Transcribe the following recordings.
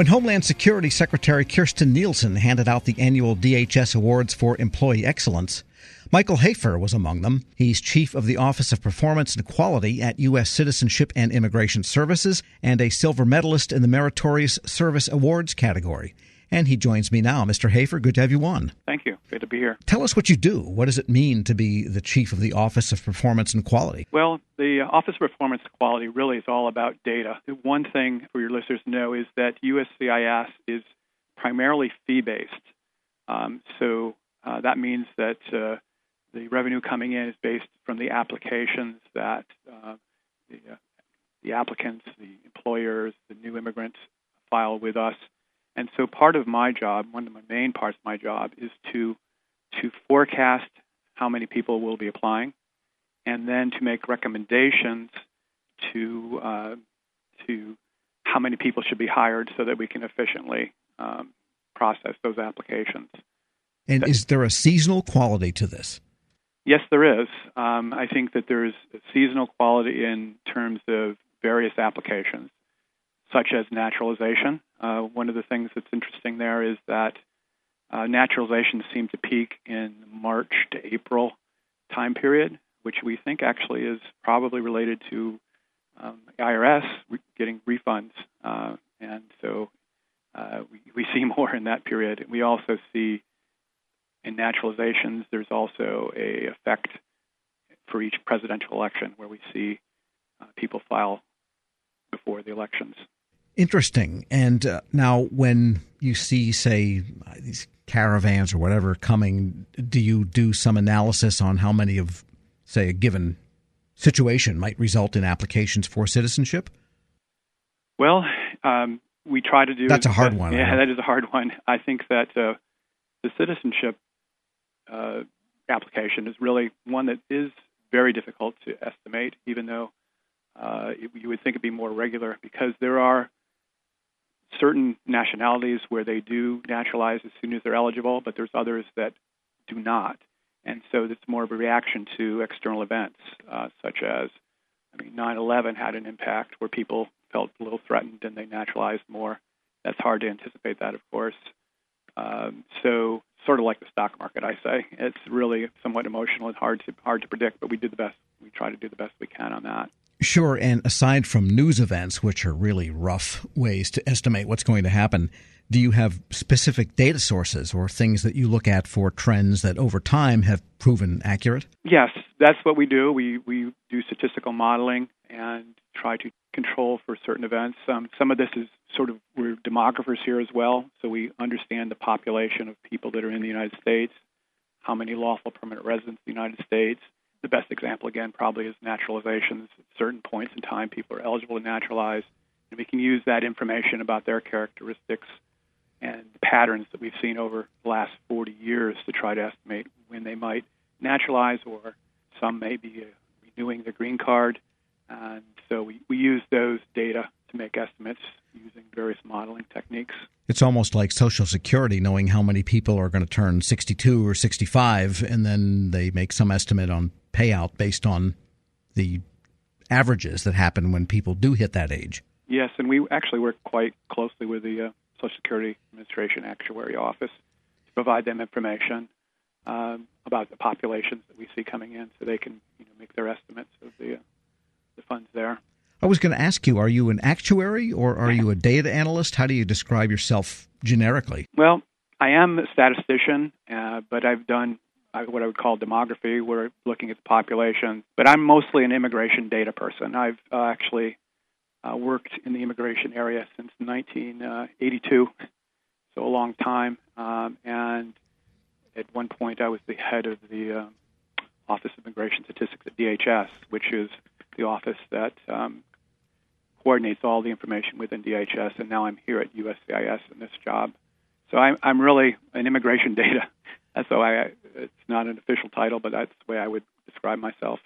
When Homeland Security Secretary Kirstjen Nielsen handed out the annual DHS Awards for Employee Excellence, Michael Hoefer was among them. He's chief of the Office of Performance and Quality at U.S. Citizenship and Immigration Services and a silver medalist in the Meritorious Service Awards category. And he joins me now. Mr. Hoefer, good to have you on. Thank. Good to be here. Tell us what you do. What does it mean to be the chief of the Office of Performance and Quality? Well, the Office of Performance and Quality really is all about data. The one thing for your listeners to know is that USCIS is primarily fee based. Um, so uh, that means that uh, the revenue coming in is based from the applications that uh, the, uh, the applicants, the employers, the new immigrants file with us and so part of my job, one of my main parts of my job, is to to forecast how many people will be applying, and then to make recommendations to uh, to how many people should be hired so that we can efficiently um, process those applications. And is there a seasonal quality to this? Yes, there is. Um, I think that there's a seasonal quality in terms of various applications such as naturalization. Uh, one of the things that's interesting there is that uh, naturalizations seem to peak in March to April time period, which we think actually is probably related to um, IRS re- getting refunds, uh, and so uh, we, we see more in that period. We also see in naturalizations there's also a effect for each presidential election where we see uh, people file before the elections. Interesting. And uh, now, when you see, say, these caravans or whatever coming, do you do some analysis on how many of, say, a given situation might result in applications for citizenship? Well, um, we try to do. That's a hard one. Yeah, that is a hard one. I think that uh, the citizenship uh, application is really one that is very difficult to estimate, even though uh, you would think it'd be more regular because there are certain nationalities where they do naturalize as soon as they're eligible, but there's others that do not. And so it's more of a reaction to external events, uh, such as, I mean, 9 11 had an impact where people felt a little threatened and they naturalized more. That's hard to anticipate that, of course. Um, so, sort of like the stock market, I say. It's really somewhat emotional and hard to, hard to predict, but we do the best. We try to do the best we can on that. Sure. And aside from news events, which are really rough ways to estimate what's going to happen, do you have specific data sources or things that you look at for trends that over time have proven accurate? Yes, that's what we do. We, we do statistical modeling and try to control for certain events. Um, some of this is sort of, we're demographers here as well, so we understand the population of people that are in the United States, how many lawful permanent residents in the United States, the best example, again, probably is naturalizations. At certain points in time, people are eligible to naturalize, and we can use that information about their characteristics and patterns that we've seen over the last 40 years to try to estimate when they might naturalize, or some may be uh, renewing their green card. And so we, we use those data to make estimates using various modeling techniques. It's almost like Social Security, knowing how many people are going to turn 62 or 65, and then they make some estimate on payout based on the averages that happen when people do hit that age. Yes, and we actually work quite closely with the uh, Social Security Administration Actuary Office to provide them information um, about the populations that we see coming in, so they can you know, make their estimates of the uh, the funds there. I was going to ask you: Are you an actuary or are you a data analyst? How do you describe yourself generically? Well, I am a statistician, uh, but I've done what I would call demography. We're looking at the population, but I'm mostly an immigration data person. I've uh, actually uh, worked in the immigration area since 1982, so a long time. Um, and at one point, I was the head of the uh, Office of Immigration Statistics at DHS, which is the office that um, coordinates all the information within DHS. And now I'm here at USCIS in this job. So I'm, I'm really an immigration data how I. It's not an official title, but that's the way I would describe myself.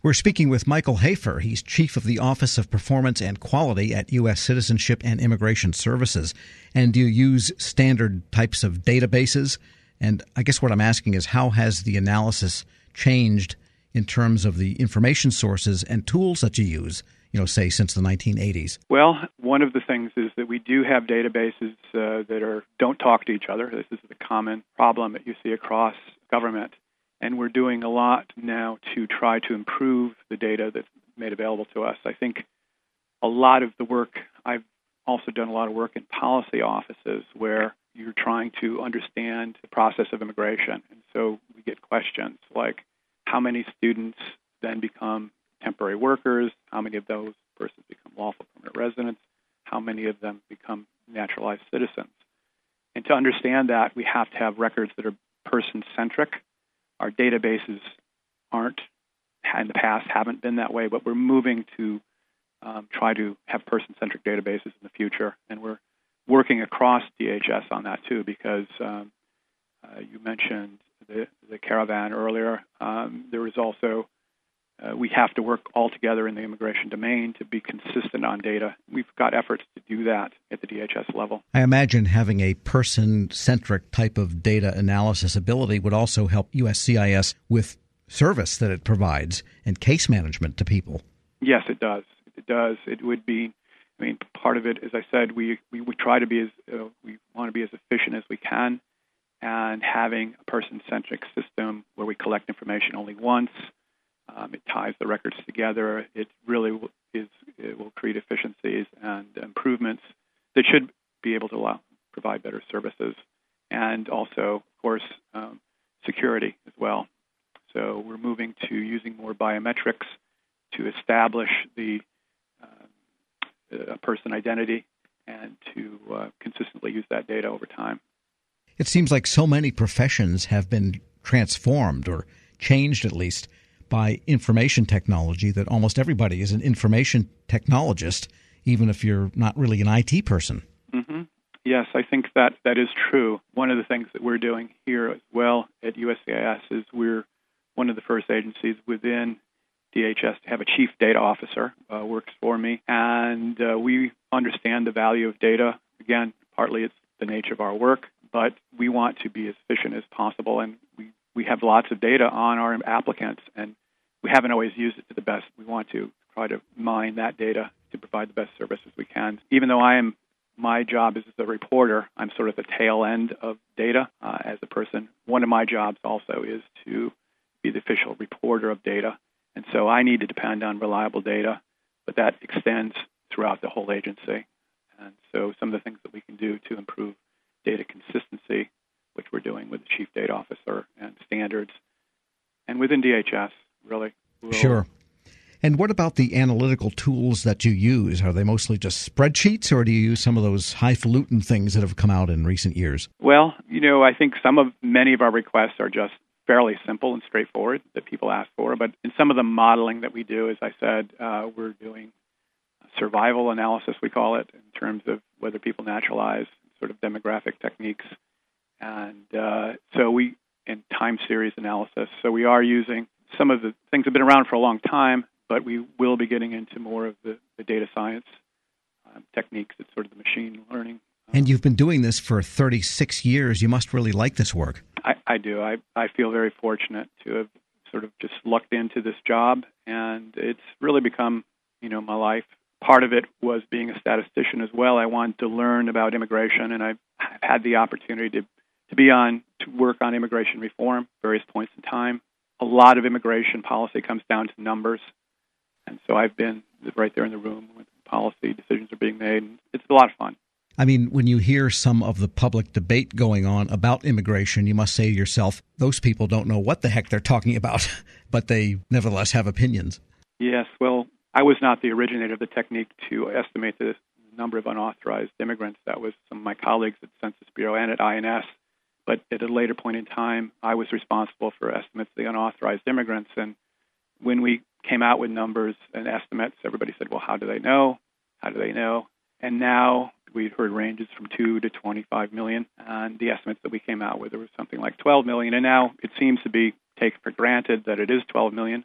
We're speaking with Michael Hoefer. He's chief of the Office of Performance and Quality at U.S. Citizenship and Immigration Services. And do you use standard types of databases? And I guess what I'm asking is how has the analysis changed in terms of the information sources and tools that you use you know, say since the 1980s? Well, one of the things is that we do have databases uh, that are don't talk to each other. This is the common problem that you see across government, and we're doing a lot now to try to improve the data that's made available to us. I think a lot of the work I've also done a lot of work in policy offices where you're trying to understand the process of immigration. And so we get questions like how many students then become temporary workers, how many of those persons become lawful permanent residents, how many of them become naturalized citizens. And to understand that, we have to have records that are person centric. Our databases aren't, in the past, haven't been that way, but we're moving to um, try to have person centric databases in the future. And we're working across DHS on that too, because um, uh, you mentioned the, the caravan earlier. Um, there is also uh, we have to work all together in the immigration domain to be consistent on data. We've got efforts to do that at the DHS level. I imagine having a person centric type of data analysis ability would also help USCIS with service that it provides and case management to people. Yes, it does. It does. It would be I mean, part of it, as I said, we we, we try to be as uh, we want to be as efficient as we can, and having a person-centric system where we collect information only once, um, it ties the records together. It really is it will create efficiencies and improvements that should be able to allow provide better services, and also, of course, um, security as well. So we're moving to using more biometrics to establish the a person identity and to uh, consistently use that data over time. It seems like so many professions have been transformed or changed at least by information technology that almost everybody is an information technologist, even if you're not really an IT person. Mm-hmm. Yes, I think that that is true. One of the things that we're doing here as well at USCIS is we're one of the first agencies within DHS to have a chief data officer uh, works for me, and uh, we understand the value of data. Again, partly it's the nature of our work, but we want to be as efficient as possible, and we we have lots of data on our applicants, and we haven't always used it to the best. We want to try to mine that data to provide the best services we can. Even though I am my job is as a reporter. I'm sort of the tail end of data uh, as a person. One of my jobs also is to be the official reporter of data and so I need to depend on reliable data, but that extends throughout the whole agency. And so some of the things that we can do to improve data consistency, which we're doing with the chief data officer and standards, and within DHS, really. Will... Sure. And what about the analytical tools that you use? Are they mostly just spreadsheets, or do you use some of those highfalutin things that have come out in recent years? Well, you know, I think some of many of our requests are just fairly simple and straightforward that people ask for. But in some of the modeling that we do, as I said, uh, we're doing survival analysis, we call it, in terms of whether people naturalize, sort of demographic techniques, and uh, so we in time series analysis. So we are using some of the things have been around for a long time, but we will be getting into more of the, the data science um, techniques. It's sort of the machine learning. And you've been doing this for 36 years. You must really like this work. I, I do. I, I feel very fortunate to have sort of just lucked into this job, and it's really become, you know, my life. Part of it was being a statistician as well. I wanted to learn about immigration, and I've, I've had the opportunity to, to be on to work on immigration reform various points in time. A lot of immigration policy comes down to numbers, and so I've been right there in the room when policy decisions are being made. It's a lot of fun. I mean, when you hear some of the public debate going on about immigration, you must say to yourself, those people don't know what the heck they're talking about, but they nevertheless have opinions. Yes, well, I was not the originator of the technique to estimate the number of unauthorized immigrants. That was some of my colleagues at Census Bureau and at INS. But at a later point in time, I was responsible for estimates of the unauthorized immigrants. And when we came out with numbers and estimates, everybody said, well, how do they know? How do they know? And now we've heard ranges from 2 to 25 million, and the estimates that we came out with there was something like 12 million, and now it seems to be taken for granted that it is 12 million.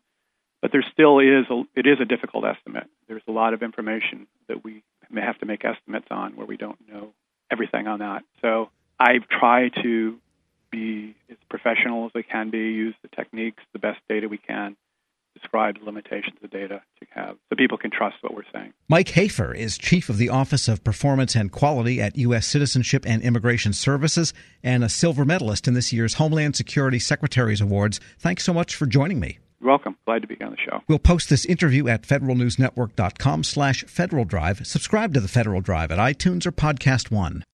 But there still is a, it is a difficult estimate. There's a lot of information that we may have to make estimates on where we don't know everything on that. So I try to be as professional as I can be, use the techniques, the best data we can describe the limitations of data to have so people can trust what we're saying. Mike Hoefer is chief of the Office of Performance and Quality at U.S. Citizenship and Immigration Services and a silver medalist in this year's Homeland Security Secretaries Awards. Thanks so much for joining me. You're welcome. Glad to be on the show. We'll post this interview at federalnewsnetwork.com slash Federal Drive. Subscribe to the Federal Drive at iTunes or Podcast One.